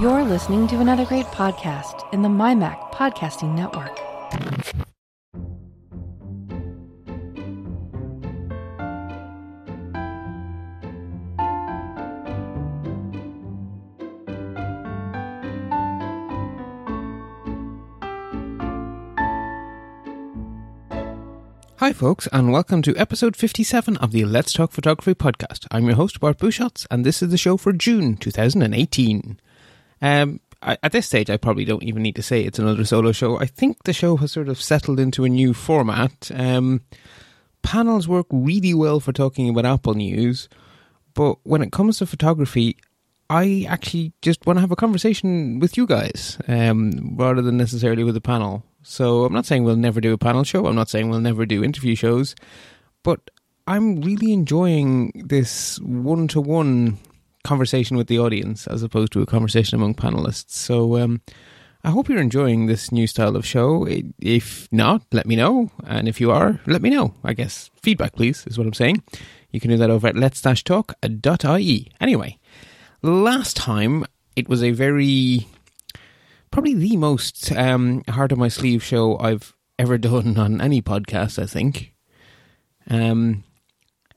You're listening to another great podcast in the MyMac Podcasting Network. Hi, folks, and welcome to episode 57 of the Let's Talk Photography podcast. I'm your host, Bart Busschots, and this is the show for June 2018. Um, I, at this stage, I probably don't even need to say it's another solo show. I think the show has sort of settled into a new format. Um, panels work really well for talking about Apple news, but when it comes to photography, I actually just want to have a conversation with you guys um, rather than necessarily with a panel. So I'm not saying we'll never do a panel show. I'm not saying we'll never do interview shows, but I'm really enjoying this one to one conversation with the audience as opposed to a conversation among panelists. So um, I hope you're enjoying this new style of show. If not, let me know. And if you are, let me know. I guess feedback, please, is what I'm saying. You can do that over at let's-talk.ie. Anyway, last time it was a very probably the most um, heart of my sleeve show I've ever done on any podcast. I think. Um,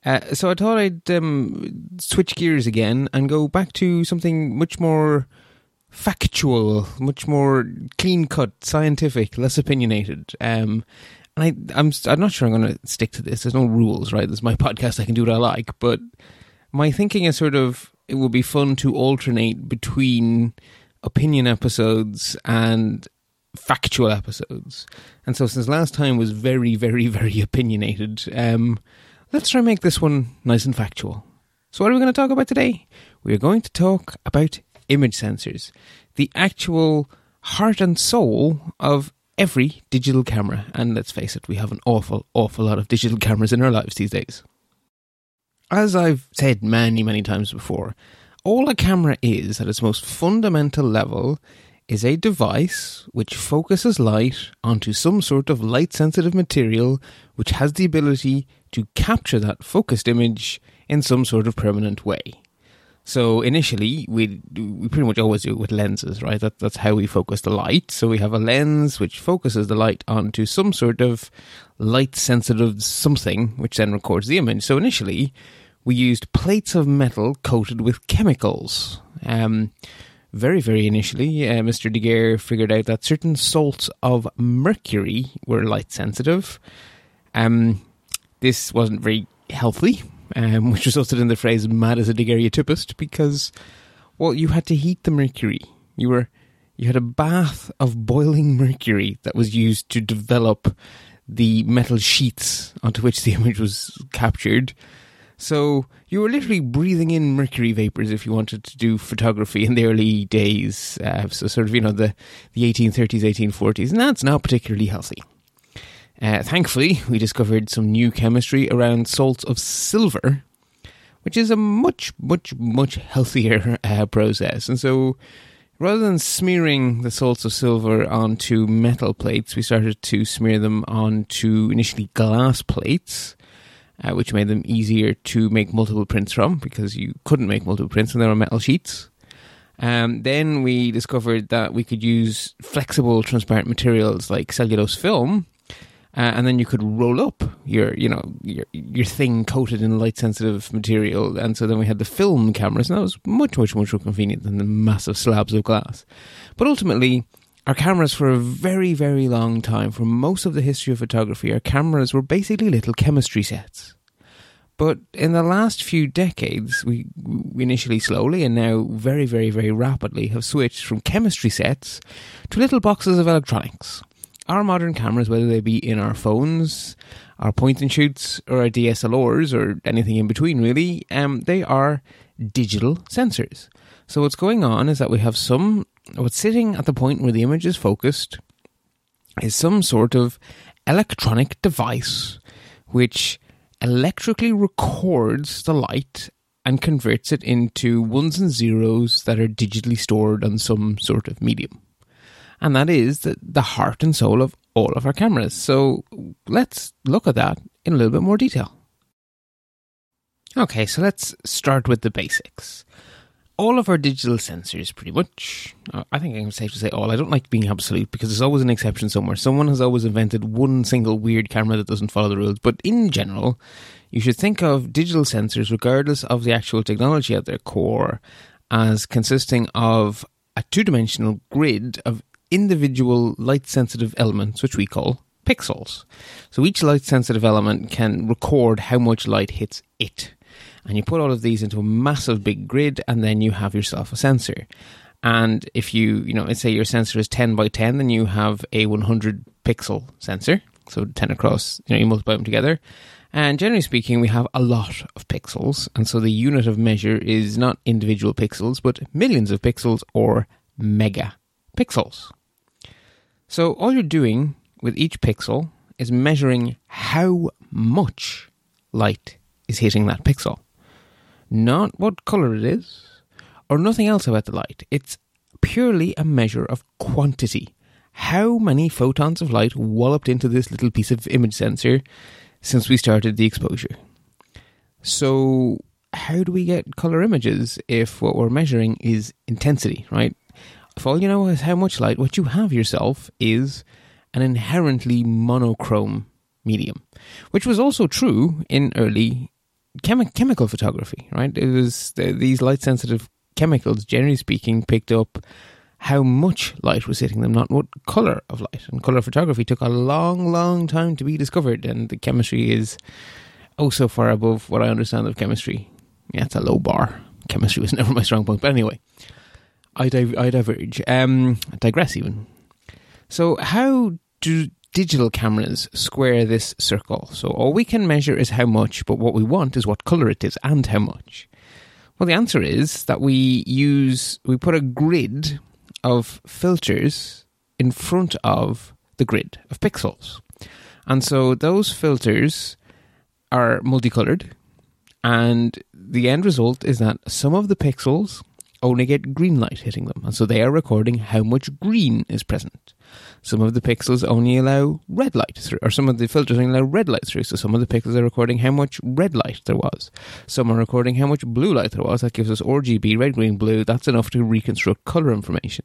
uh, so I thought I'd um, switch gears again and go back to something much more factual, much more clean cut, scientific, less opinionated. Um, and I, I'm I'm not sure I'm going to stick to this. There's no rules, right? This is my podcast. I can do what I like, but my thinking is sort of it will be fun to alternate between opinion episodes and factual episodes. And so since last time was very, very, very opinionated, um, let's try and make this one nice and factual. So what are we going to talk about today? We're going to talk about image sensors, the actual heart and soul of every digital camera. And let's face it, we have an awful, awful lot of digital cameras in our lives these days. As I've said many, many times before, all a camera is at its most fundamental level is a device which focuses light onto some sort of light sensitive material which has the ability to capture that focused image in some sort of permanent way. So initially, we we pretty much always do it with lenses, right? That, that's how we focus the light. So we have a lens which focuses the light onto some sort of light sensitive something, which then records the image. So initially, we used plates of metal coated with chemicals. Um, very, very initially, uh, Mr. Daguerre figured out that certain salts of mercury were light sensitive. Um, this wasn't very healthy, um, which resulted in the phrase "mad as a daguerreotypist" because, well, you had to heat the mercury. You were you had a bath of boiling mercury that was used to develop the metal sheets onto which the image was captured. So you were literally breathing in mercury vapors if you wanted to do photography in the early days. Uh, so sort of you know the the 1830s, 1840s, and that's not particularly healthy. Uh, thankfully, we discovered some new chemistry around salts of silver, which is a much, much, much healthier uh, process. And so, rather than smearing the salts of silver onto metal plates, we started to smear them onto initially glass plates uh, which made them easier to make multiple prints from because you couldn't make multiple prints when they were metal sheets. Um, then we discovered that we could use flexible, transparent materials like cellulose film, uh, and then you could roll up your, you know, your your thing coated in light sensitive material. And so then we had the film cameras, and that was much, much, much more convenient than the massive slabs of glass. But ultimately, our cameras for a very, very long time, for most of the history of photography, our cameras were basically little chemistry sets. But in the last few decades, we initially slowly and now very, very, very rapidly have switched from chemistry sets to little boxes of electronics. Our modern cameras, whether they be in our phones, our point and shoots, or our DSLRs, or anything in between, really, um, they are digital sensors. So what's going on is that we have some what's sitting at the point where the image is focused is some sort of electronic device which electrically records the light and converts it into ones and zeros that are digitally stored on some sort of medium. And that is the, the heart and soul of all of our cameras. So let's look at that in a little bit more detail. Okay, so let's start with the basics. all of our digital sensors, pretty much, uh, I think I'm safe to say all. I don't like being absolute because there's always an exception somewhere. Someone has always invented one single weird camera that doesn't follow the rules. But in general, you should think of digital sensors, regardless of the actual technology at their core, as consisting of a two dimensional grid of individual light sensitive elements, which we call pixels. So each light sensitive element can record how much light hits it. And you put all of these into a massive big grid, and then you have yourself a sensor. And if you, you know, let's say your sensor is 10 by 10, then you have a 100 pixel sensor. So 10 across, you know, you multiply them together. And generally speaking, we have a lot of pixels. And so the unit of measure is not individual pixels, but millions of pixels or megapixels. So all you're doing with each pixel is measuring how much light is hitting that pixel. Not what color it is, or nothing else about the light. It's purely a measure of quantity. How many photons of light walloped into this little piece of image sensor since we started the exposure? So, how do we get color images if what we're measuring is intensity, right? All you know is how much light, what you have yourself is an inherently monochrome medium, which was also true in early chemi- chemical photography, right? It was the, these light sensitive chemicals, generally speaking, picked up how much light was hitting them, not what color of light. And color photography took a long, long time to be discovered, and the chemistry is oh so far above what I understand of chemistry. Yeah, it's a low bar. Chemistry was never my strong point, but anyway, I I diverge. Um, digress even. So, how do digital cameras square this circle? So, all we can measure is how much, but what we want is what color it is and how much. Well, the answer is that we use we put a grid of filters in front of the grid of pixels. And so those filters are multicolored, and the end result is that some of the pixels only get green light hitting them, and so they are recording how much green is present. Some of the pixels only allow red light through, or some of the filters only allow red light through, so some of the pixels are recording how much red light there was. Some are recording how much blue light there was, that gives us RGB, red, green, blue, that's enough to reconstruct color information.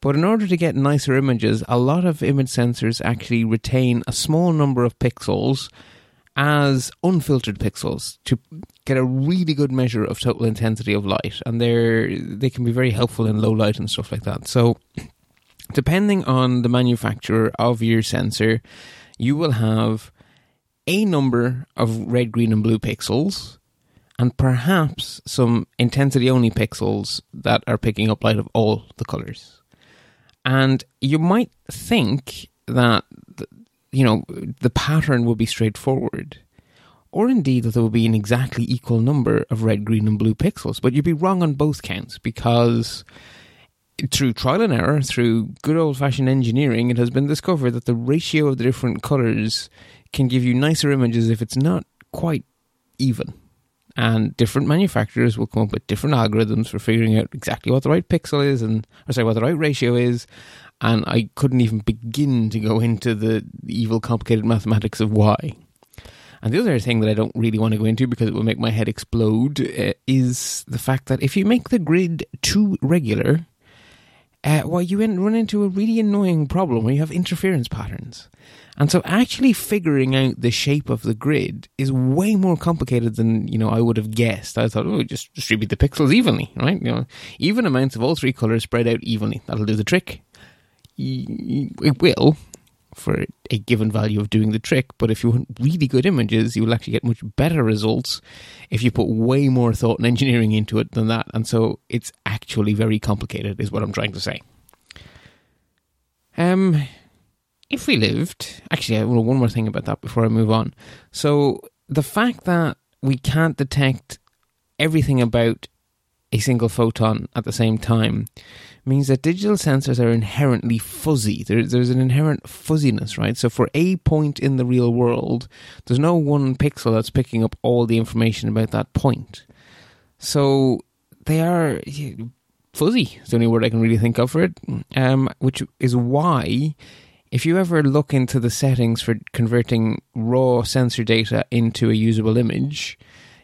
But in order to get nicer images, a lot of image sensors actually retain a small number of pixels as unfiltered pixels to get a really good measure of total intensity of light. And they're they can be very helpful in low light and stuff like that. So depending on the manufacturer of your sensor you will have a number of red green and blue pixels and perhaps some intensity only pixels that are picking up light of all the colors. And you might think that you know, the pattern would be straightforward. Or indeed that there would be an exactly equal number of red, green, and blue pixels. But you'd be wrong on both counts because through trial and error, through good old fashioned engineering, it has been discovered that the ratio of the different colors can give you nicer images if it's not quite even. And different manufacturers will come up with different algorithms for figuring out exactly what the right pixel is and, or sorry, what the right ratio is and I couldn't even begin to go into the evil, complicated mathematics of why. And the other thing that I don't really want to go into because it will make my head explode uh, is the fact that if you make the grid too regular, uh, well, you run into a really annoying problem where you have interference patterns. And so actually figuring out the shape of the grid is way more complicated than, you know, I would have guessed. I thought, oh, just distribute the pixels evenly, right? You know, even amounts of all three colors spread out evenly. That'll do the trick it will for a given value of doing the trick. But if you want really good images, you will actually get much better results if you put way more thought and engineering into it than that. And so it's actually very complicated, is what I'm trying to say. Um, if we lived, actually, I will one more thing about that before I move on. So the fact that we can't detect everything about a single photon at the same time means that digital sensors are inherently fuzzy. There, there's an inherent fuzziness, right? So for a point in the real world, there's no one pixel that's picking up all the information about that point. So they are fuzzy. It's the only word I can really think of for it. Um, which is why, if you ever look into the settings for converting raw sensor data into a usable image,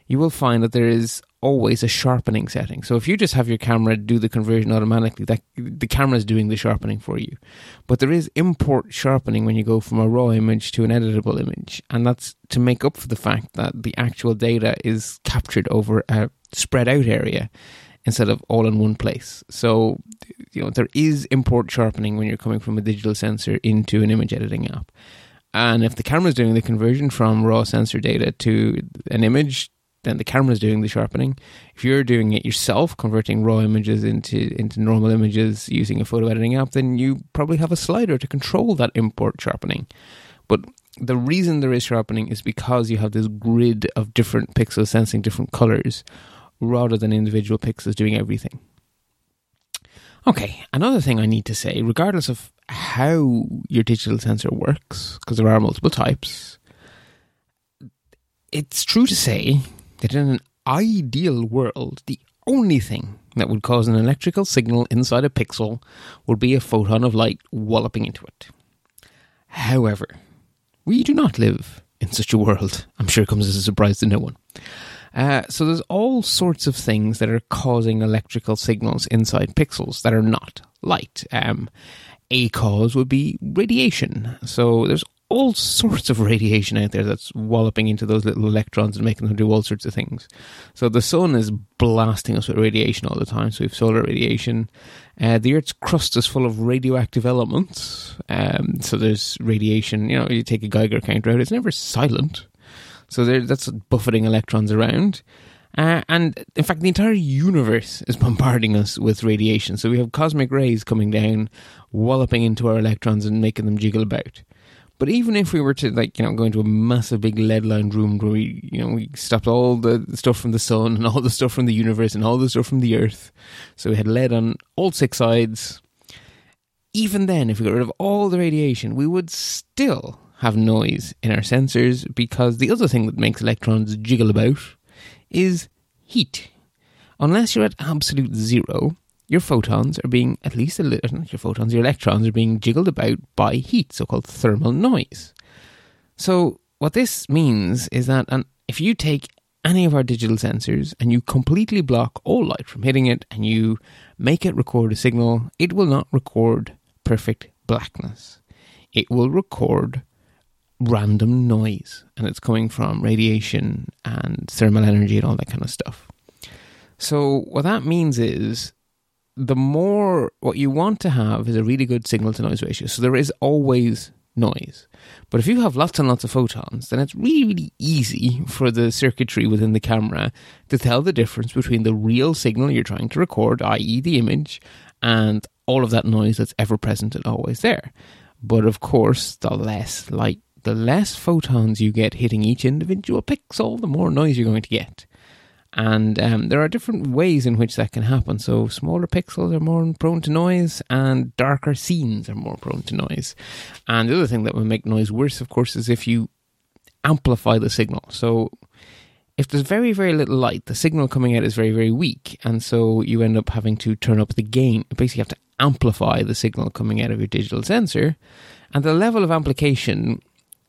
you will find that there is always a sharpening setting. So if you just have your camera do the conversion automatically, that the camera is doing the sharpening for you. But there is import sharpening when you go from a raw image to an editable image, and that's to make up for the fact that the actual data is captured over a spread out area instead of all in one place. So, you know, there is import sharpening when you're coming from a digital sensor into an image editing app. And if the camera is doing the conversion from raw sensor data to an image, then the camera is doing the sharpening. If you're doing it yourself, converting raw images into into normal images using a photo editing app, then you probably have a slider to control that import sharpening. But the reason there is sharpening is because you have this grid of different pixels sensing different colors rather than individual pixels doing everything. Okay, another thing I need to say, regardless of how your digital sensor works, because there are multiple types, it's true to say that in an ideal world, the only thing that would cause an electrical signal inside a pixel would be a photon of light walloping into it. However, we do not live in such a world. I'm sure it comes as a surprise to no one. Uh, so there's all sorts of things that are causing electrical signals inside pixels that are not light. Um, a cause would be radiation. So there's all sorts of radiation out there that's walloping into those little electrons and making them do all sorts of things. So the sun is blasting us with radiation all the time. So we have solar radiation. Uh, the Earth's crust is full of radioactive elements. Um, so there's radiation. You know, you take a Geiger counter out; it's never silent. So there, that's buffeting electrons around. Uh, and in fact, the entire universe is bombarding us with radiation. So we have cosmic rays coming down, walloping into our electrons and making them jiggle about. But even if we were to like, you know, go into a massive big lead lined room where we, you know, we stopped all the stuff from the sun and all the stuff from the universe and all the stuff from the earth. So we had lead on all six sides. Even then, if we got rid of all the radiation, we would still have noise in our sensors because the other thing that makes electrons jiggle about is heat. Unless you're at absolute zero, your photons are being at least a little, your photons, your electrons are being jiggled about by heat, so called thermal noise. So, what this means is that um, if you take any of our digital sensors and you completely block all light from hitting it and you make it record a signal, it will not record perfect blackness. It will record random noise and it's coming from radiation and thermal energy and all that kind of stuff. So, what that means is the more what you want to have is a really good signal to noise ratio. So there is always noise. But if you have lots and lots of photons, then it's really, really easy for the circuitry within the camera to tell the difference between the real signal you're trying to record, i.e., the image, and all of that noise that's ever present and always there. But of course, the less light, the less photons you get hitting each individual pixel, the more noise you're going to get. And um, there are different ways in which that can happen. So, smaller pixels are more prone to noise, and darker scenes are more prone to noise. And the other thing that will make noise worse, of course, is if you amplify the signal. So, if there's very, very little light, the signal coming out is very, very weak. And so you end up having to turn up the gain. You basically have to amplify the signal coming out of your digital sensor. And the level of amplification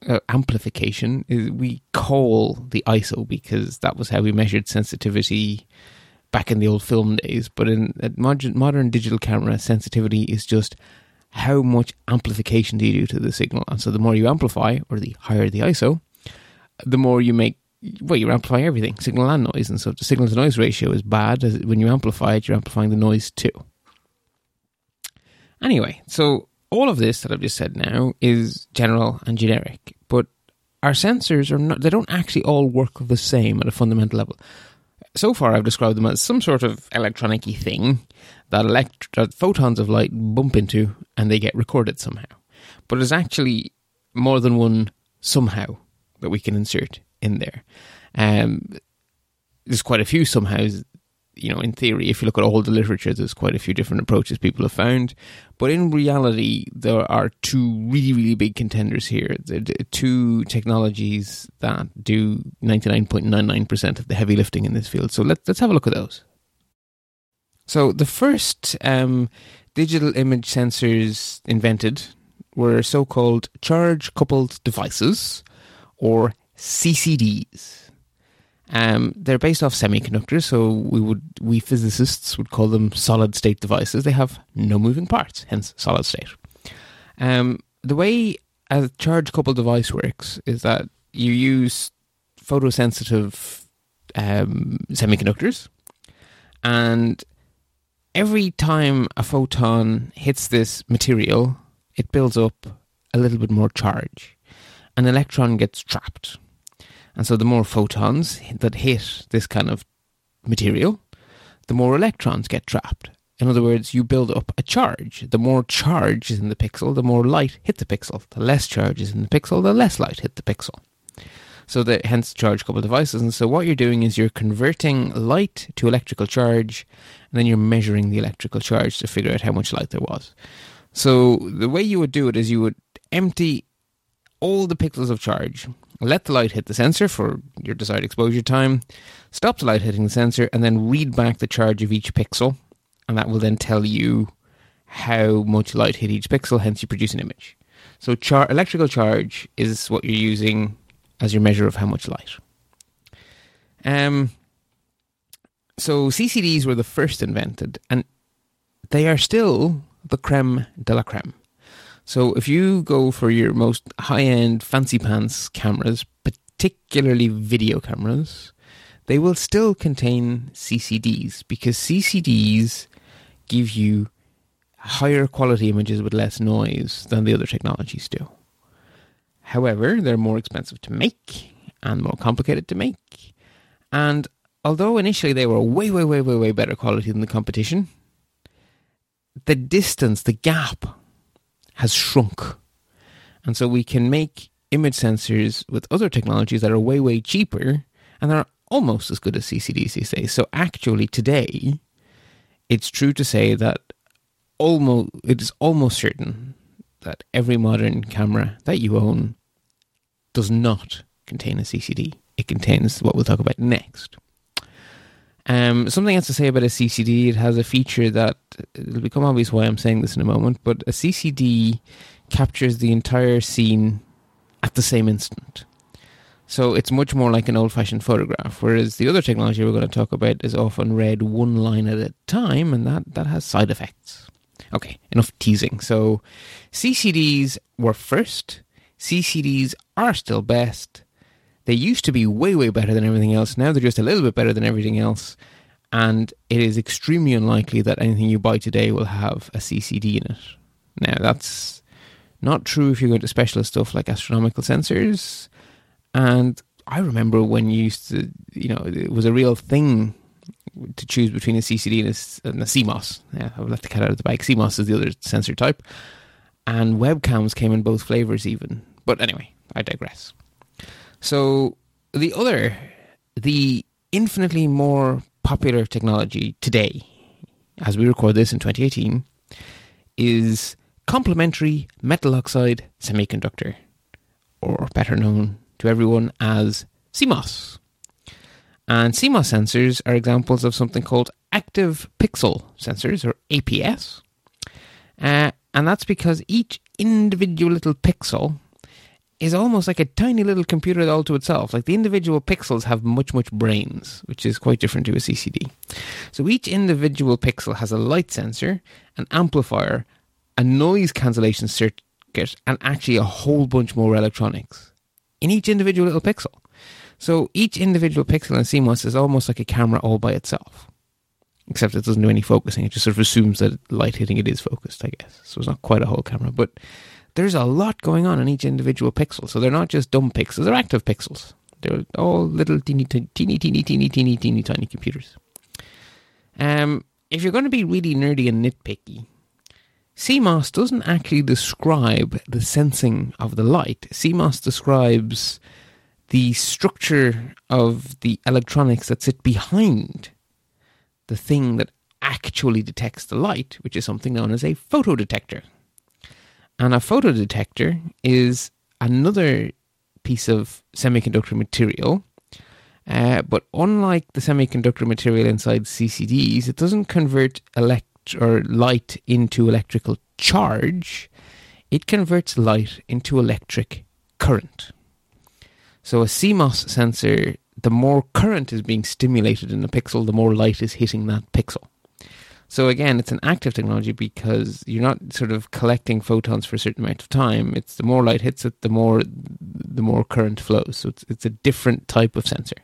uh, amplification is we call the ISO because that was how we measured sensitivity back in the old film days. But in modern, modern digital camera, sensitivity is just how much amplification do you do to the signal. And so the more you amplify, or the higher the ISO, the more you make. Well, you amplify everything, signal and noise, and so the signal to noise ratio is bad. When you amplify it, you're amplifying the noise too. Anyway, so all of this that I've just said now is general and generic, but our sensors are not, they don't actually all work the same at a fundamental level. So far, I've described them as some sort of electronic thing that, elect- that photons of light bump into and they get recorded somehow. But there's actually more than one somehow that we can insert in there. Um, there's quite a few somehows you know, in theory, if you look at all the literature, there's quite a few different approaches people have found. But in reality, there are two really, really big contenders here. Are two technologies that do 99.99% of the heavy lifting in this field. So let's, let's have a look at those. So the first um, digital image sensors invented were so called charge coupled devices, or CCDs. Um, they're based off semiconductors, so we would we physicists would call them solid state devices. They have no moving parts, hence solid state. Um, the way a charge coupled device works is that you use photosensitive um, semiconductors, and every time a photon hits this material, it builds up a little bit more charge. An electron gets trapped and so the more photons that hit this kind of material, the more electrons get trapped. In other words, you build up a charge. The more charge is in the pixel, the more light hit the pixel. The less charge is in the pixel, the less light hit the pixel. So the hence charge coupled devices. And so what you're doing is you're converting light to electrical charge, and then you're measuring the electrical charge to figure out how much light there was. So the way you would do it is you would empty all the pixels of charge let the light hit the sensor for your desired exposure time, stop the light hitting the sensor, and then read back the charge of each pixel. And that will then tell you how much light hit each pixel, hence you produce an image. So char- electrical charge is what you're using as your measure of how much light. Um, so CCDs were the first invented, and they are still the creme de la creme. So if you go for your most high end fancy pants cameras, particularly video cameras, they will still contain CCDs because CCDs give you higher quality images with less noise than the other technologies do. However, they're more expensive to make and more complicated to make. And although initially they were way, way, way, way, way better quality than the competition, the distance, the gap has shrunk. And so we can make image sensors with other technologies that are way, way cheaper and are almost as good as CCDs these days. So actually, today, it's true to say that almost it is almost certain that every modern camera that you own does not contain a CCD. It contains what we'll talk about next. Um, something else to say about a CCD, it has a feature that it'll become obvious why I'm saying this in a moment, but a CCD captures the entire scene at the same instant. So it's much more like an old fashioned photograph, whereas the other technology we're going to talk about is often read one line at a time, and that, that has side effects. Okay, enough teasing. So CCDs were first, CCDs are still best, they used to be way, way better than everything else. Now they're just a little bit better than everything else. And it is extremely unlikely that anything you buy today will have a CCD in it. Now, that's not true if you're going to specialist stuff like astronomical sensors. And I remember when you used to, you know, it was a real thing to choose between a CCD and a, and a CMOS. Yeah, I would let the cat out of the bag. CMOS is the other sensor type. And webcams came in both flavors, even. But anyway, I digress. So the other, the infinitely more popular technology today, as we record this in 2018, is complementary metal oxide semiconductor, or better known to everyone as CMOS. And CMOS sensors are examples of something called active pixel sensors, or APS. Uh, and that's because each individual little pixel is almost like a tiny little computer all to itself. Like the individual pixels have much, much brains, which is quite different to a CCD. So each individual pixel has a light sensor, an amplifier, a noise cancellation circuit, and actually a whole bunch more electronics in each individual little pixel. So each individual pixel in CMOS is almost like a camera all by itself. Except it doesn't do any focusing. It just sort of assumes that light hitting it is focused, I guess. So it's not quite a whole camera. But there's a lot going on in each individual pixel. So they're not just dumb pixels, they're active pixels. They're all little teeny, teeny, teeny, teeny, teeny, teeny, teeny, tiny computers. Um, if you're going to be really nerdy and nitpicky, CMOS doesn't actually describe the sensing of the light. CMOS describes the structure of the electronics that sit behind the thing that actually detects the light, which is something known as a photodetector. And a photodetector is another piece of semiconductor material. Uh, but unlike the semiconductor material inside CCDs, it doesn't convert elect or light into electrical charge. It converts light into electric current. So a CMOS sensor the more current is being stimulated in the pixel, the more light is hitting that pixel. So again, it's an active technology because you're not sort of collecting photons for a certain amount of time. It's the more light hits it, the more the more current flows. So it's it's a different type of sensor.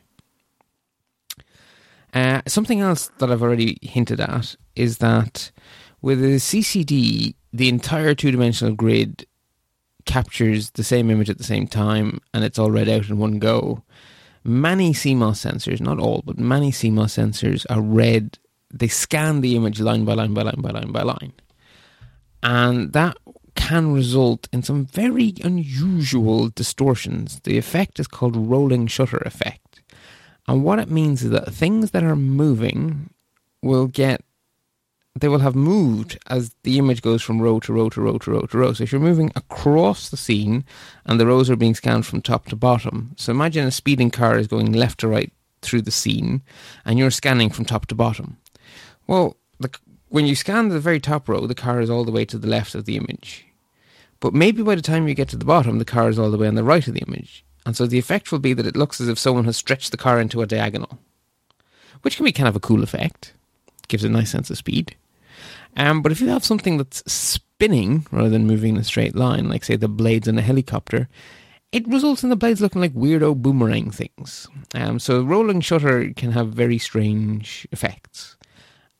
Uh, something else that I've already hinted at is that with a CCD, the entire two dimensional grid captures the same image at the same time and it's all read out in one go. Many CMOS sensors, not all, but many CMOS sensors are read, they scan the image line by line by line by line by line. And that can result in some very unusual distortions. The effect is called rolling shutter effect. And what it means is that things that are moving will get they will have moved as the image goes from row to row to row to row to row. So if you're moving across the scene and the rows are being scanned from top to bottom, so imagine a speeding car is going left to right through the scene and you're scanning from top to bottom. Well, the, when you scan the very top row, the car is all the way to the left of the image. But maybe by the time you get to the bottom, the car is all the way on the right of the image. And so the effect will be that it looks as if someone has stretched the car into a diagonal, which can be kind of a cool effect. Gives a nice sense of speed. Um, but if you have something that's spinning rather than moving in a straight line, like say the blades in a helicopter, it results in the blades looking like weirdo boomerang things. Um, so rolling shutter can have very strange effects.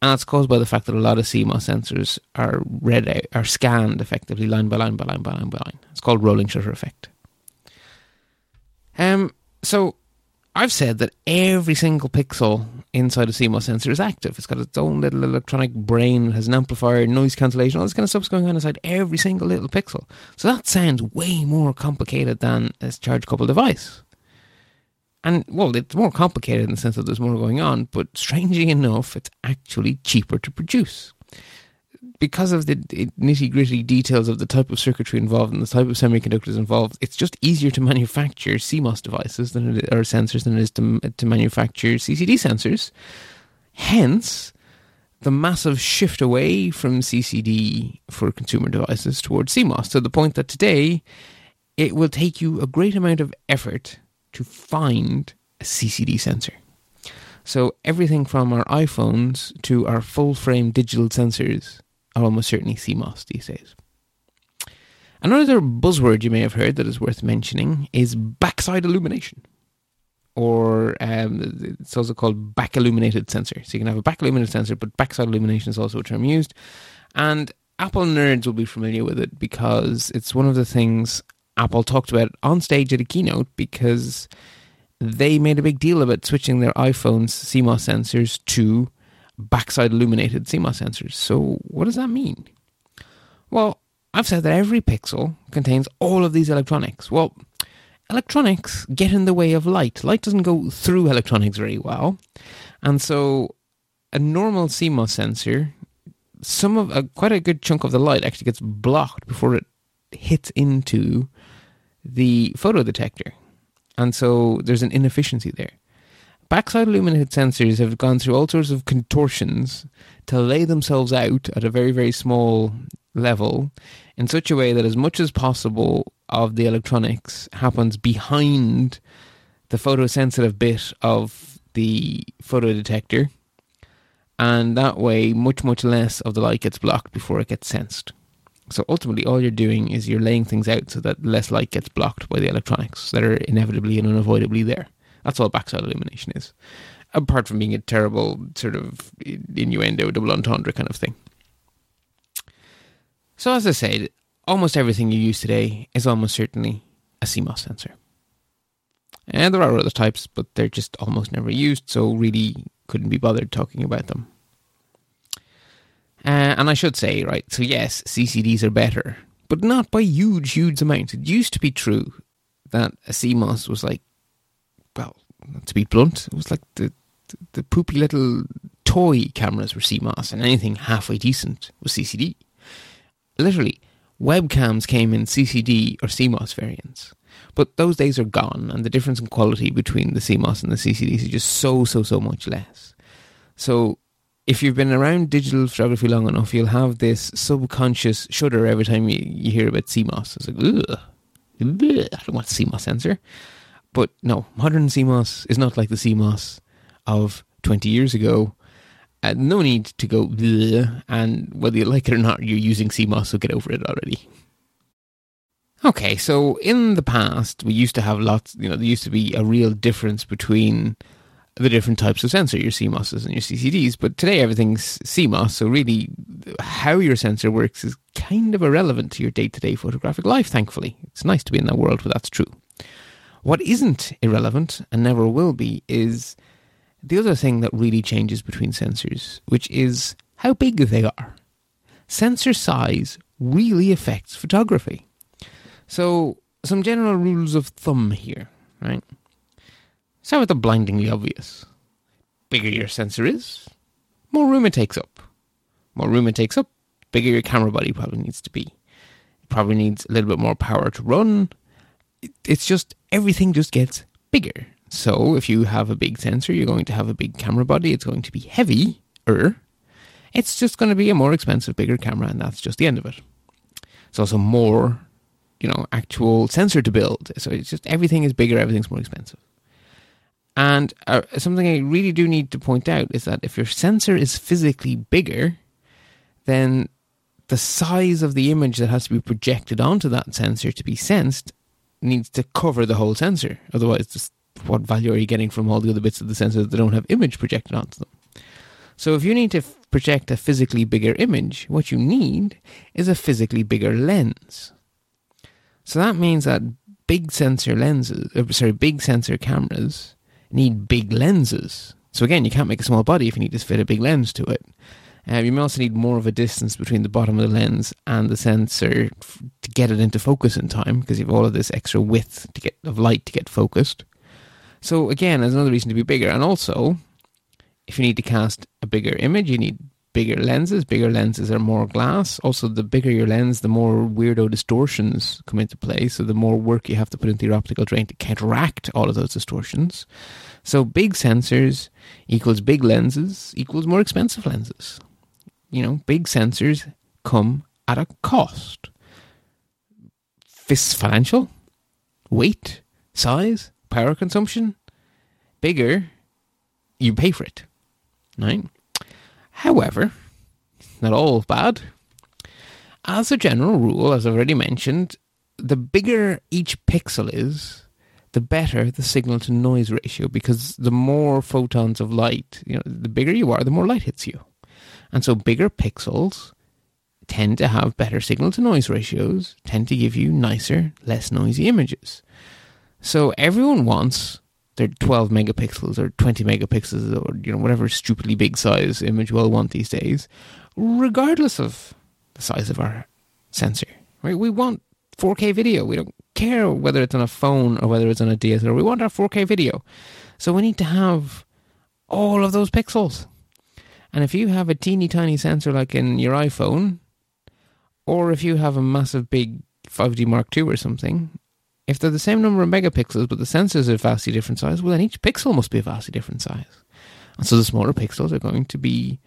And that's caused by the fact that a lot of CMOS sensors are read out, are scanned effectively line by line by line by line by line. It's called rolling shutter effect. Um, so I've said that every single pixel inside a CMOS sensor is active. It's got its own little electronic brain, has an amplifier, noise cancellation, all this kind of stuff's going on inside every single little pixel. So that sounds way more complicated than a charge coupled device. And, well, it's more complicated in the sense that there's more going on, but strangely enough, it's actually cheaper to produce because of the nitty gritty details of the type of circuitry involved and the type of semiconductors involved, it's just easier to manufacture CMOS devices than it, or sensors than it is to, to manufacture CCD sensors. Hence, the massive shift away from CCD for consumer devices towards CMOS to the point that today it will take you a great amount of effort to find a CCD sensor. So everything from our iPhones to our full frame digital sensors are almost certainly CMOS these days. Another buzzword you may have heard that is worth mentioning is backside illumination, or um, it's also called back illuminated sensor. So you can have a back illuminated sensor, but backside illumination is also a term used. And Apple nerds will be familiar with it because it's one of the things Apple talked about on stage at a keynote because they made a big deal about switching their iPhone's CMOS sensors to backside illuminated CMOS sensors. So, what does that mean? Well, I've said that every pixel contains all of these electronics. Well, electronics get in the way of light. Light doesn't go through electronics very well. And so, a normal CMOS sensor, some of a, quite a good chunk of the light actually gets blocked before it hits into the photodetector. And so there's an inefficiency there. Backside illuminated sensors have gone through all sorts of contortions to lay themselves out at a very, very small level in such a way that as much as possible of the electronics happens behind the photosensitive bit of the photodetector. And that way, much, much less of the light gets blocked before it gets sensed. So ultimately, all you're doing is you're laying things out so that less light gets blocked by the electronics that are inevitably and unavoidably there. That's all backside illumination is. Apart from being a terrible sort of innuendo, double entendre kind of thing. So, as I said, almost everything you use today is almost certainly a CMOS sensor. And there are other types, but they're just almost never used, so really couldn't be bothered talking about them. Uh, and I should say, right, so yes, CCDs are better, but not by huge, huge amounts. It used to be true that a CMOS was like well, to be blunt, it was like the, the, the poopy little toy cameras were CMOS, and anything halfway decent was CCD. Literally, webcams came in CCD or CMOS variants. But those days are gone, and the difference in quality between the CMOS and the CCDs is just so, so, so much less. So, if you've been around digital photography long enough, you'll have this subconscious shudder every time you, you hear about CMOS. It's like, ugh, I don't want a CMOS sensor. But no, modern CMOS is not like the CMOS of 20 years ago. Uh, no need to go, Bleh, and whether you like it or not, you're using CMOS, so get over it already. Okay, so in the past, we used to have lots, you know, there used to be a real difference between the different types of sensor, your CMOSs and your CCDs, but today everything's CMOS, so really how your sensor works is kind of irrelevant to your day to day photographic life, thankfully. It's nice to be in that world where that's true. What isn't irrelevant and never will be is the other thing that really changes between sensors, which is how big they are. Sensor size really affects photography. So, some general rules of thumb here, right? Start with the blindingly obvious. Bigger your sensor is, more room it takes up. More room it takes up, bigger your camera body probably needs to be. It probably needs a little bit more power to run. It's just everything just gets bigger. So if you have a big sensor, you're going to have a big camera body. It's going to be heavier. It's just going to be a more expensive, bigger camera, and that's just the end of it. It's also more, you know, actual sensor to build. So it's just everything is bigger, everything's more expensive. And uh, something I really do need to point out is that if your sensor is physically bigger, then the size of the image that has to be projected onto that sensor to be sensed needs to cover the whole sensor. Otherwise, just what value are you getting from all the other bits of the sensor that don't have image projected onto them? So if you need to f- project a physically bigger image, what you need is a physically bigger lens. So that means that big sensor lenses, uh, sorry, big sensor cameras need big lenses. So again, you can't make a small body if you need to fit a big lens to it. Um, you may also need more of a distance between the bottom of the lens and the sensor f- to get it into focus in time because you have all of this extra width to get of light to get focused. So again, there's another reason to be bigger. And also, if you need to cast a bigger image, you need bigger lenses. Bigger lenses are more glass. Also, the bigger your lens, the more weirdo distortions come into play. So, the more work you have to put into your optical drain to counteract all of those distortions. So, big sensors equals big lenses equals more expensive lenses. You know, big sensors come at a cost. Financial, weight, size, power consumption. Bigger, you pay for it. Right? However, not all bad. As a general rule, as I've already mentioned, the bigger each pixel is, the better the signal to noise ratio because the more photons of light, you know, the bigger you are, the more light hits you. And so bigger pixels tend to have better signal to noise ratios, tend to give you nicer, less noisy images. So everyone wants their 12 megapixels or 20 megapixels or you know whatever stupidly big size image we'll want these days, regardless of the size of our sensor. Right? We want 4K video. We don't care whether it's on a phone or whether it's on a DSLR. We want our 4K video. So we need to have all of those pixels. And if you have a teeny tiny sensor like in your iPhone, or if you have a massive big 5D Mark II or something, if they're the same number of megapixels but the sensors are vastly different size, well then each pixel must be a vastly different size. And so the smaller pixels are going to be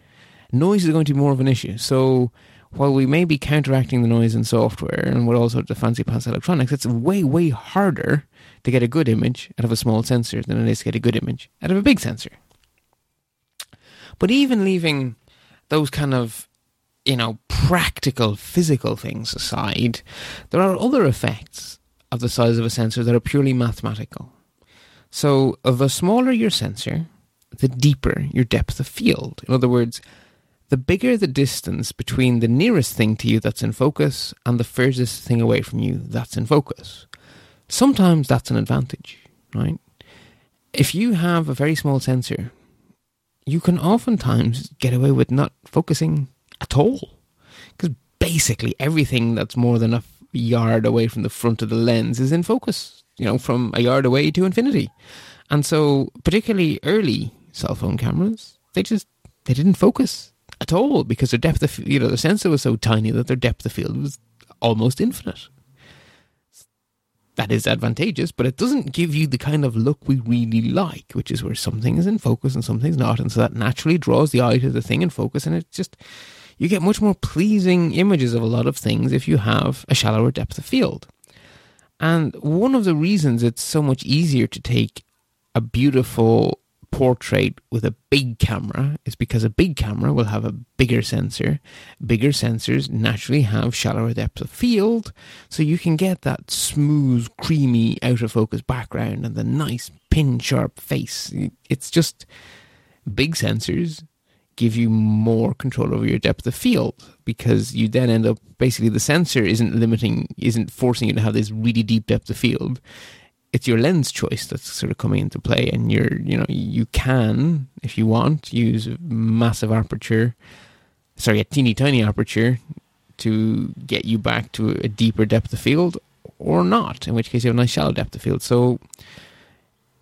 noise is going to be more of an issue. So while we may be counteracting the noise in software and with all sorts of fancy pants electronics, it's way, way harder to get a good image out of a small sensor than it is to get a good image out of a big sensor. But even leaving those kind of, you know, practical, physical things aside, there are other effects of the size of a sensor that are purely mathematical. So, the smaller your sensor, the deeper your depth of field. In other words, the bigger the distance between the nearest thing to you that's in focus and the furthest thing away from you that's in focus. Sometimes that's an advantage, right? If you have a very small sensor, you can oftentimes get away with not focusing at all. Because basically everything that's more than a yard away from the front of the lens is in focus, you know, from a yard away to infinity. And so, particularly early cell phone cameras, they just they didn't focus at all because their depth of you know the sensor was so tiny that their depth of field was almost infinite. That is advantageous, but it doesn't give you the kind of look we really like, which is where something is in focus and something's not, and so that naturally draws the eye to the thing in focus, and it just you get much more pleasing images of a lot of things if you have a shallower depth of field. And one of the reasons it's so much easier to take a beautiful portrait with a big camera is because a big camera will have a bigger sensor. Bigger sensors naturally have shallower depth of field, so you can get that smooth, creamy, out of focus background and the nice pin sharp face. It's just big sensors give you more control over your depth of field because you then end up basically the sensor isn't limiting isn't forcing you to have this really deep depth of field it's your lens choice that's sort of coming into play and you're you know you can if you want use a massive aperture sorry a teeny tiny aperture to get you back to a deeper depth of field or not in which case you have a nice shallow depth of field. So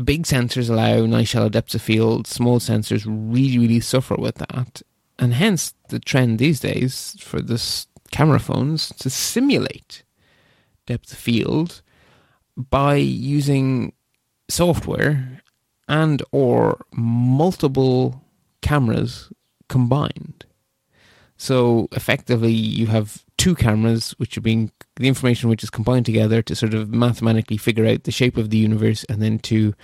big sensors allow nice shallow depths of field small sensors really really suffer with that and hence the trend these days for this camera phones to simulate depth of field by using software and or multiple cameras combined. So effectively you have two cameras which are being the information which is combined together to sort of mathematically figure out the shape of the universe and then to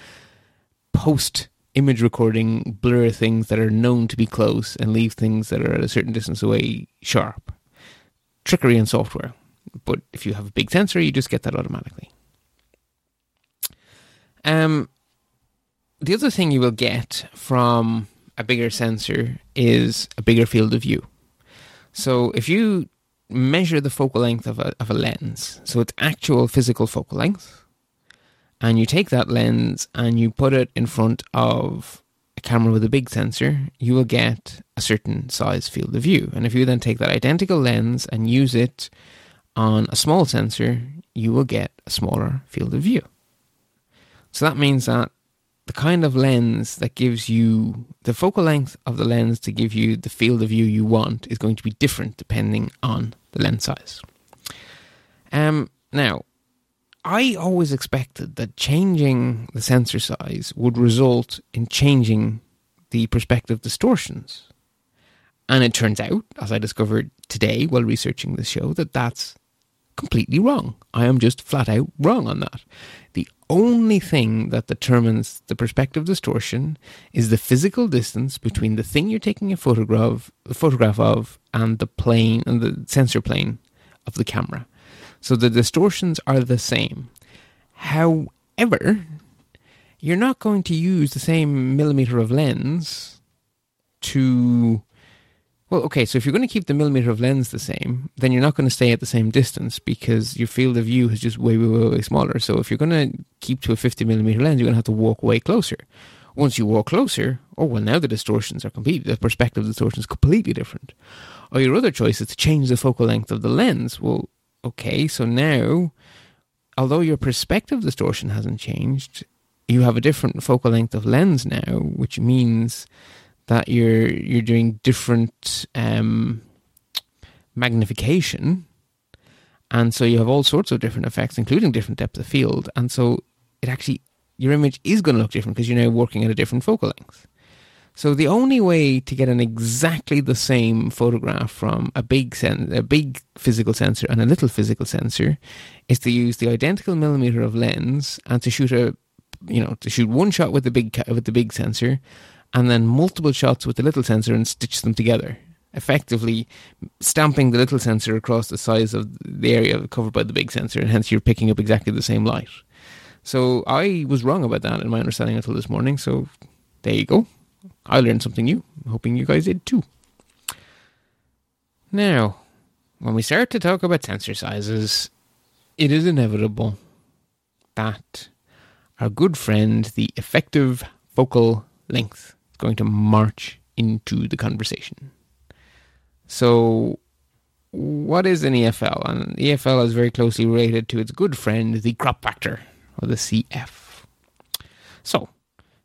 post image recording blur things that are known to be close and leave things that are at a certain distance away sharp. Trickery in software. But if you have a big sensor, you just get that automatically. Um, the other thing you will get from a bigger sensor is a bigger field of view. So if you measure the focal length of a, of a lens, so its actual physical focal length, and you take that lens and you put it in front of a camera with a big sensor, you will get a certain size field of view. And if you then take that identical lens and use it on a small sensor, you will get a smaller field of view. So that means that the kind of lens that gives you the focal length of the lens to give you the field of view you want is going to be different depending on the lens size. Um, now, I always expected that changing the sensor size would result in changing the perspective distortions. And it turns out, as I discovered today while researching the show, that that's completely wrong. I am just flat out wrong on that. The only thing that determines the perspective distortion is the physical distance between the thing you're taking a photograph, a photograph of and the plane and the sensor plane of the camera. So the distortions are the same. However, you're not going to use the same millimeter of lens to well, okay, so if you're going to keep the millimeter of lens the same, then you're not going to stay at the same distance because your field of view is just way, way, way, way smaller. So if you're going to keep to a 50 millimeter lens, you're going to have to walk way closer. Once you walk closer, oh, well, now the distortions are complete, the perspective distortion is completely different. Or your other choice is to change the focal length of the lens. Well, okay, so now, although your perspective distortion hasn't changed, you have a different focal length of lens now, which means that you're you're doing different um, magnification, and so you have all sorts of different effects, including different depth of field, and so it actually your image is going to look different because you're now working at a different focal length. So the only way to get an exactly the same photograph from a big sen- a big physical sensor and a little physical sensor is to use the identical millimeter of lens and to shoot a you know to shoot one shot with the big with the big sensor and then multiple shots with the little sensor and stitch them together, effectively stamping the little sensor across the size of the area covered by the big sensor, and hence you're picking up exactly the same light. So I was wrong about that in my understanding until this morning. So there you go. I learned something new. I'm hoping you guys did too. Now, when we start to talk about sensor sizes, it is inevitable that our good friend, the effective focal length, going to march into the conversation. So, what is an EFL? An EFL is very closely related to its good friend, the crop factor, or the CF. So,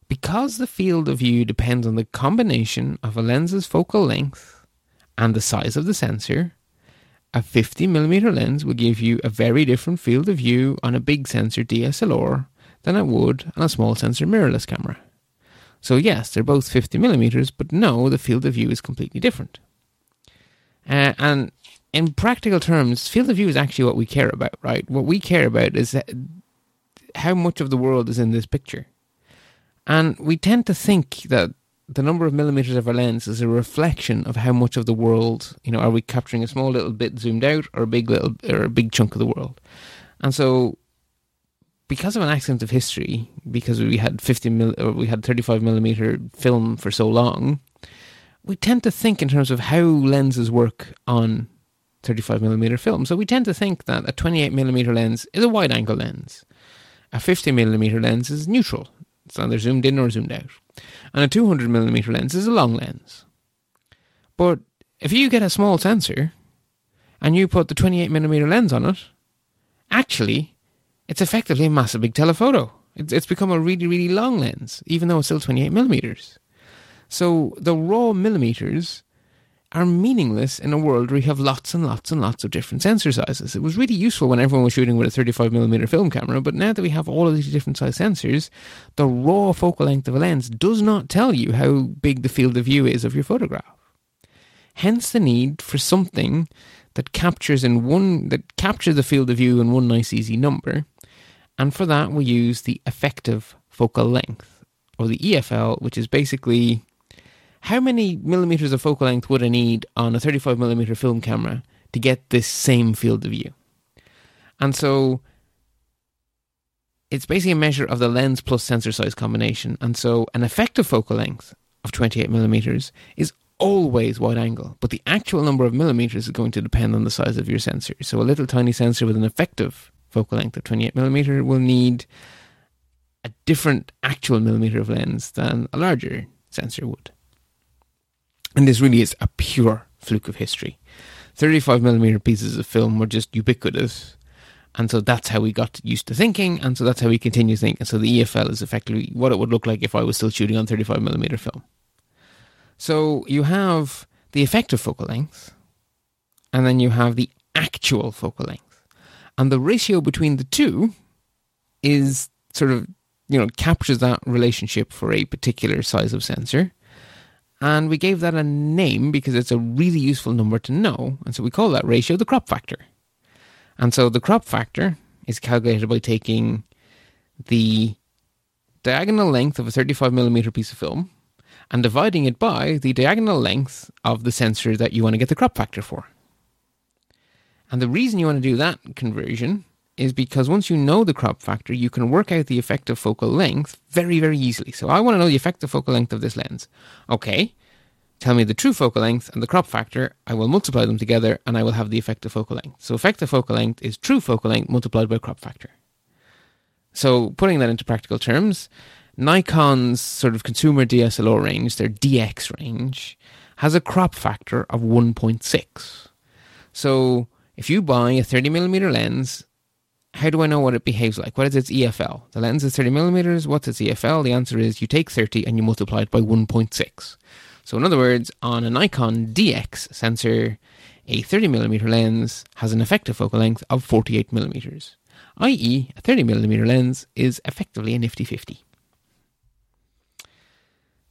because the field of view depends on the combination of a lens's focal length and the size of the sensor, a 50mm lens will give you a very different field of view on a big sensor DSLR than it would on a small sensor mirrorless camera. So, yes, they're both 50 millimeters, but no, the field of view is completely different. Uh, and in practical terms, field of view is actually what we care about, right? What we care about is how much of the world is in this picture. And we tend to think that the number of millimeters of our lens is a reflection of how much of the world, you know, are we capturing a small little bit zoomed out or a big little or a big chunk of the world. And so because of an accident of history, because we had 50 mil, or we had 35 millimeter film for so long, we tend to think in terms of how lenses work on 35 millimeter film. So we tend to think that a 28 millimeter lens is a wide angle lens. A 50 millimeter lens is neutral. It's either zoomed in or zoomed out. And a 200 millimeter lens is a long lens. But if you get a small sensor and you put the 28 millimeter lens on it, actually, it's effectively a massive big telephoto. It's, it's become a really, really long lens, even though it's still 28 millimeters. So the raw millimeters are meaningless in a world where you have lots and lots and lots of different sensor sizes. It was really useful when everyone was shooting with a 35mm film camera, but now that we have all of these different size sensors, the raw focal length of a lens does not tell you how big the field of view is of your photograph. Hence the need for something that captures in one that captures the field of view in one nice easy number. And for that we use the effective focal length or the EFL, which is basically how many millimeters of focal length would I need on a 35 millimeter film camera to get this same field of view? And so it's basically a measure of the lens plus sensor size combination. And so an effective focal length of 28 millimeters is always wide angle, but the actual number of millimeters is going to depend on the size of your sensor. So a little tiny sensor with an effective focal length of 28 millimeter will need a different actual millimeter of lens than a larger sensor would. And this really is a pure fluke of history. 35 millimeter pieces of film were just ubiquitous. And so that's how we got used to thinking, and so that's how we continue to think. And so the EFL is effectively what it would look like if I was still shooting on 35 millimeter film. So you have the effective focal length, and then you have the actual focal length. And the ratio between the two is sort of, you know, captures that relationship for a particular size of sensor. And we gave that a name because it's a really useful number to know. And so we call that ratio the crop factor. And so the crop factor is calculated by taking the diagonal length of a 35 millimeter piece of film and dividing it by the diagonal length of the sensor that you want to get the crop factor for. And the reason you want to do that conversion is because once you know the crop factor, you can work out the effective focal length very, very easily. So I want to know the effective focal length of this lens. Okay, tell me the true focal length and the crop factor. I will multiply them together and I will have the effective focal length. So effective focal length is true focal length multiplied by crop factor. So putting that into practical terms, Nikon's sort of consumer DSLR range, their DX range, has a crop factor of 1.6. So if you buy a 30mm lens how do I know what it behaves like? What is its EFL? The lens is 30 millimeters. What's its EFL? The answer is you take 30 and you multiply it by 1.6. So, in other words, on a Nikon DX sensor, a 30 millimeter lens has an effective focal length of 48 millimeters, i.e., a 30 millimeter lens is effectively a nifty 50.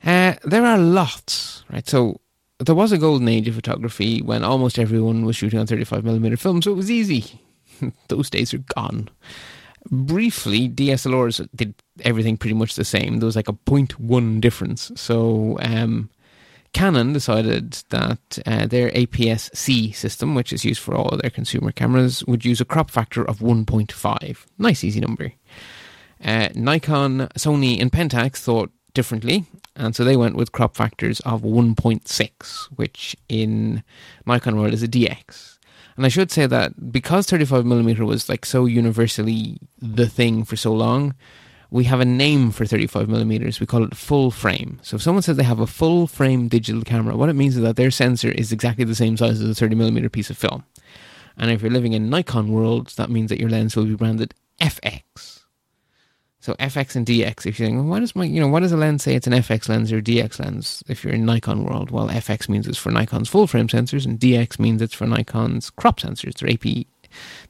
Uh, there are lots, right? So, there was a golden age of photography when almost everyone was shooting on 35 millimeter film, so it was easy. those days are gone. Briefly, DSLRs did everything pretty much the same. There was like a 0.1 difference. So um, Canon decided that uh, their APS-C system, which is used for all their consumer cameras, would use a crop factor of 1.5. Nice, easy number. Uh, Nikon, Sony, and Pentax thought differently, and so they went with crop factors of 1.6, which in Nikon world is a DX. And I should say that because 35mm was like so universally the thing for so long, we have a name for 35mm. We call it full frame. So if someone says they have a full frame digital camera, what it means is that their sensor is exactly the same size as a 30mm piece of film. And if you're living in Nikon world, that means that your lens will be branded FX. So FX and DX. If you're saying, well, why does my, you know, why does a lens say it's an FX lens or DX lens? If you're in Nikon world, well, FX means it's for Nikon's full frame sensors, and DX means it's for Nikon's crop sensors, the AP,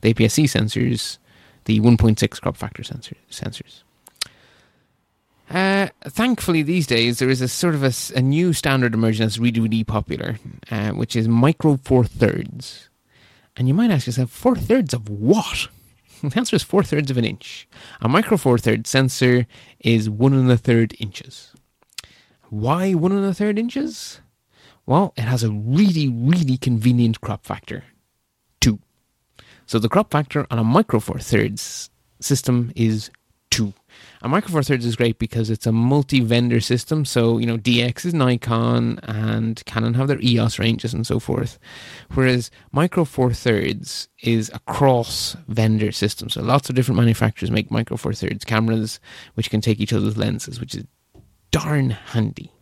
the APS-C sensors, the 1.6 crop factor sensor, sensors. Uh, thankfully, these days there is a sort of a, a new standard emerging that's really, really popular, uh, which is micro four thirds. And you might ask yourself, four thirds of what? The answer is four thirds of an inch. A micro four thirds sensor is one and a third inches. Why one and a third inches? Well, it has a really, really convenient crop factor. Two. So the crop factor on a micro four thirds system is two. A Micro Four Thirds is great because it's a multi-vendor system. So you know, DX is Nikon and Canon have their EOS ranges and so forth. Whereas Micro Four Thirds is a cross-vendor system. So lots of different manufacturers make Micro Four Thirds cameras, which can take each other's lenses, which is darn handy.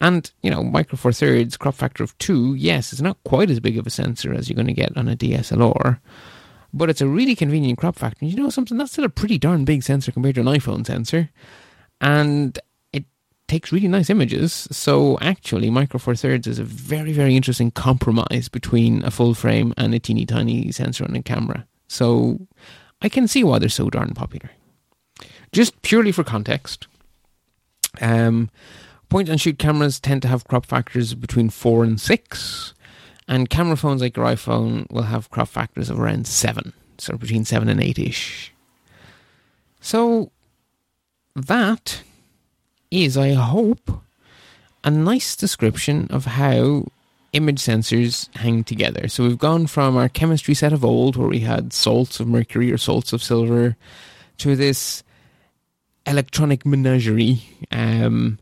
And, you know, Micro Four Thirds, crop factor of two, yes, it's not quite as big of a sensor as you're going to get on a DSLR but it's a really convenient crop factor. And you know something? That's still a pretty darn big sensor compared to an iPhone sensor. And it takes really nice images. So actually, Micro Four Thirds is a very, very interesting compromise between a full frame and a teeny tiny sensor on a camera. So I can see why they're so darn popular. Just purely for context, um, point and shoot cameras tend to have crop factors between 4 and 6 and camera phones like your iPhone will have crop factors of around 7, so between 7 and 8 ish. So that is, I hope, a nice description of how image sensors hang together. So we've gone from our chemistry set of old, where we had salts of mercury or salts of silver, to this electronic menagerie. Um,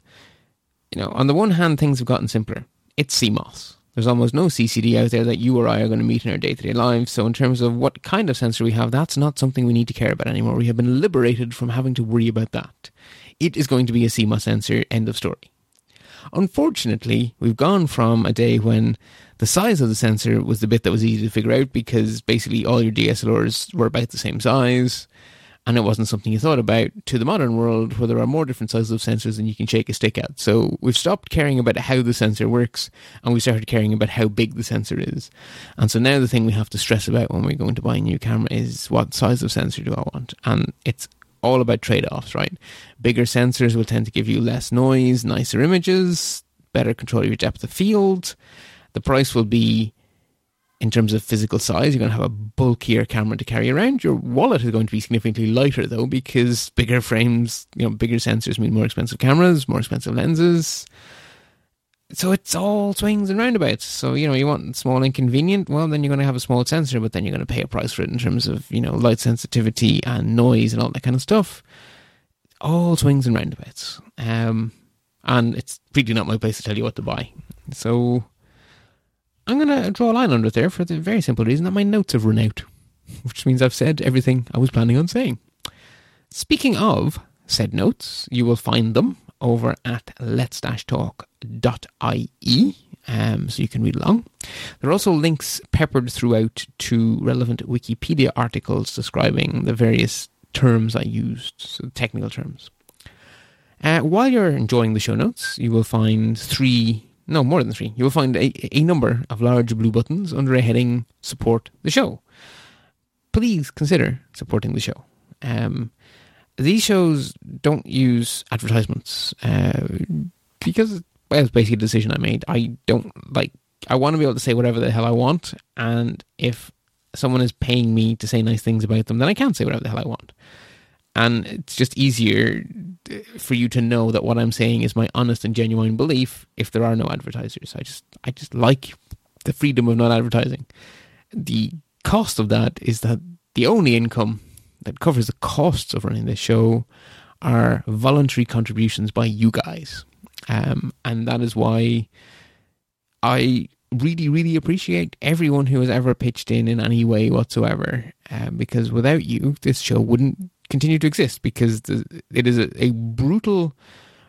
you know, on the one hand, things have gotten simpler. It's CMOS. There's almost no CCD out there that you or I are going to meet in our day to day lives. So, in terms of what kind of sensor we have, that's not something we need to care about anymore. We have been liberated from having to worry about that. It is going to be a CMOS sensor, end of story. Unfortunately, we've gone from a day when the size of the sensor was the bit that was easy to figure out because basically all your DSLRs were about the same size and it wasn't something you thought about to the modern world where there are more different sizes of sensors than you can shake a stick at. So we've stopped caring about how the sensor works and we started caring about how big the sensor is. And so now the thing we have to stress about when we're going to buy a new camera is what size of sensor do I want? And it's all about trade offs, right? Bigger sensors will tend to give you less noise, nicer images, better control of your depth of field. The price will be in terms of physical size, you're going to have a bulkier camera to carry around. Your wallet is going to be significantly lighter, though, because bigger frames, you know, bigger sensors mean more expensive cameras, more expensive lenses. So it's all swings and roundabouts. So, you know, you want small and convenient, well, then you're going to have a small sensor, but then you're going to pay a price for it in terms of, you know, light sensitivity and noise and all that kind of stuff. All swings and roundabouts. Um, and it's really not my place to tell you what to buy. So I'm going to draw a line under it there for the very simple reason that my notes have run out, which means I've said everything I was planning on saying. Speaking of said notes, you will find them over at let's-talk.ie, um, so you can read along. There are also links peppered throughout to relevant Wikipedia articles describing the various terms I used, so technical terms. Uh, while you're enjoying the show notes, you will find three no, more than three. You will find a, a number of large blue buttons under a heading Support the Show. Please consider supporting the show. Um, these shows don't use advertisements uh, because well, it's basically a decision I made. I don't like, I want to be able to say whatever the hell I want. And if someone is paying me to say nice things about them, then I can say whatever the hell I want and it's just easier uh, for you to know that what I'm saying is my honest and genuine belief if there are no advertisers. I just I just like the freedom of not advertising. The cost of that is that the only income that covers the costs of running this show are voluntary contributions by you guys. Um, and that is why I really, really appreciate everyone who has ever pitched in in any way whatsoever. Um, because without you, this show wouldn't continue to exist because it is a, a brutal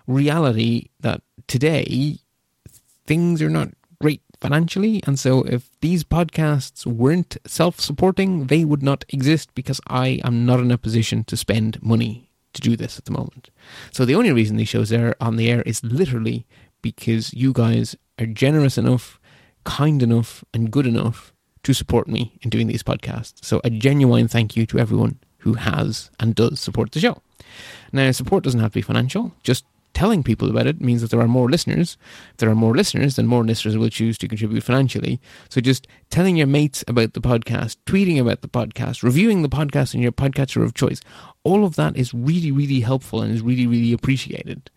reality that today things are not great financially. And so, if these podcasts weren't self supporting, they would not exist because I am not in a position to spend money to do this at the moment. So, the only reason these shows are on the air is literally because you guys are generous enough, kind enough, and good enough to support me in doing these podcasts. So, a genuine thank you to everyone who has and does support the show. Now, support doesn't have to be financial, just telling people about it means that there are more listeners. If there are more listeners, then more listeners will choose to contribute financially. So just telling your mates about the podcast, tweeting about the podcast, reviewing the podcast in your podcatcher of choice, all of that is really, really helpful and is really, really appreciated.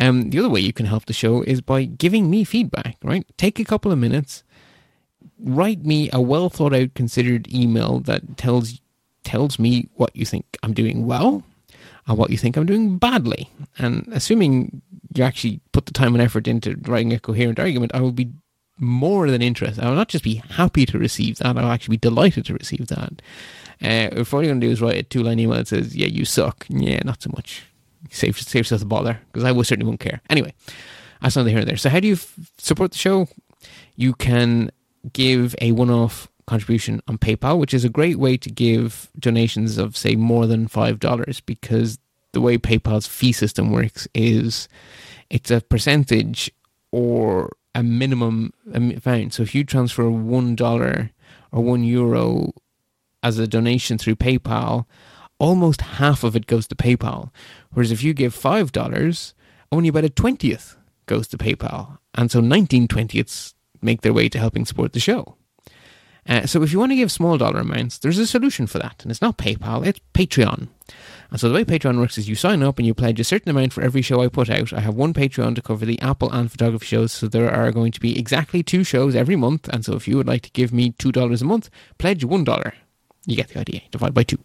Um, the other way you can help the show is by giving me feedback, right? Take a couple of minutes, write me a well thought out, considered email that tells tells me what you think I'm doing well and what you think I'm doing badly. And assuming you actually put the time and effort into writing a coherent argument, I will be more than interested. I will not just be happy to receive that, I'll actually be delighted to receive that. Uh, if all you're going to do is write a two line email that says, yeah, you suck, yeah, not so much. Save, save yourself the bother, because I will certainly won't care. Anyway, that's neither here nor there. So, how do you f- support the show? You can give a one off contribution on PayPal, which is a great way to give donations of, say, more than $5 because the way PayPal's fee system works is it's a percentage or a minimum amount. So if you transfer $1 or 1 euro as a donation through PayPal, almost half of it goes to PayPal. Whereas if you give $5, only about a twentieth goes to PayPal. And so 19 twentieths make their way to helping support the show. Uh, so if you want to give small dollar amounts, there's a solution for that. And it's not PayPal, it's Patreon. And so the way Patreon works is you sign up and you pledge a certain amount for every show I put out. I have one Patreon to cover the Apple and photography shows, so there are going to be exactly two shows every month. And so if you would like to give me $2 a month, pledge $1. You get the idea. Divide by two.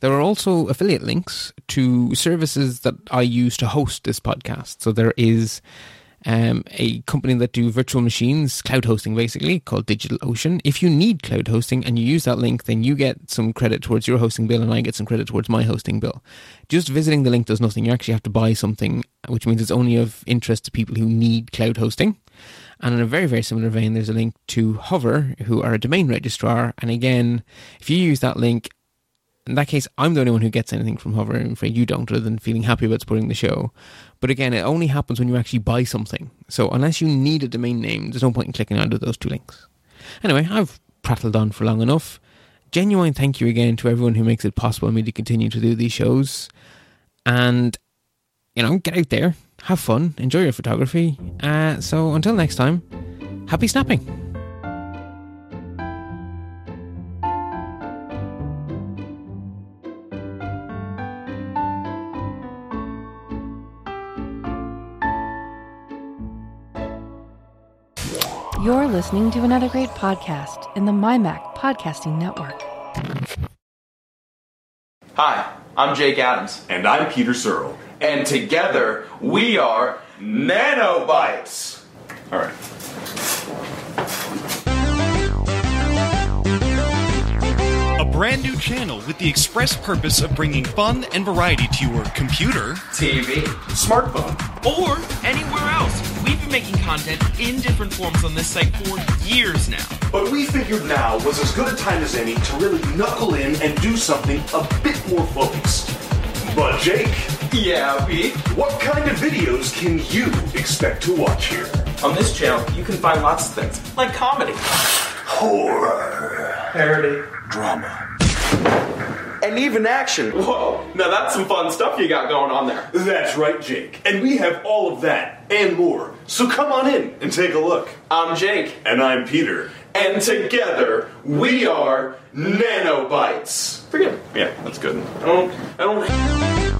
There are also affiliate links to services that I use to host this podcast. So there is um, a company that do virtual machines, cloud hosting basically, called DigitalOcean. If you need cloud hosting and you use that link, then you get some credit towards your hosting bill and I get some credit towards my hosting bill. Just visiting the link does nothing. You actually have to buy something, which means it's only of interest to people who need cloud hosting. And in a very, very similar vein, there's a link to Hover, who are a domain registrar. And again, if you use that link, in that case, I'm the only one who gets anything from Hover. I'm afraid you don't, other than feeling happy about supporting the show. But again, it only happens when you actually buy something. So unless you need a domain name, there's no point in clicking onto those two links. Anyway, I've prattled on for long enough. Genuine thank you again to everyone who makes it possible for me to continue to do these shows. And, you know, get out there, have fun, enjoy your photography. Uh, so until next time, happy snapping. Listening to another great podcast in the MyMac Podcasting Network. Hi, I'm Jake Adams. And I'm Peter Searle. And together we are Nanobytes. All right. A brand new channel with the express purpose of bringing fun and variety to your computer, TV, Smartphone. or anywhere else. We've been making content in different forms on this site for years now. But we figured now was as good a time as any to really knuckle in and do something a bit more focused. But Jake, Yeah, Pete. what kind of videos can you expect to watch here? On this channel, you can find lots of things, like comedy, Horror, parody, drama. and even action. Whoa, now that's some fun stuff you got going on there. That's right, Jake. And we have all of that and more. So come on in and take a look. I'm Jake, And I'm Peter. and together we are Nanobites. Forget. Yeah, that's good. I don't, I don't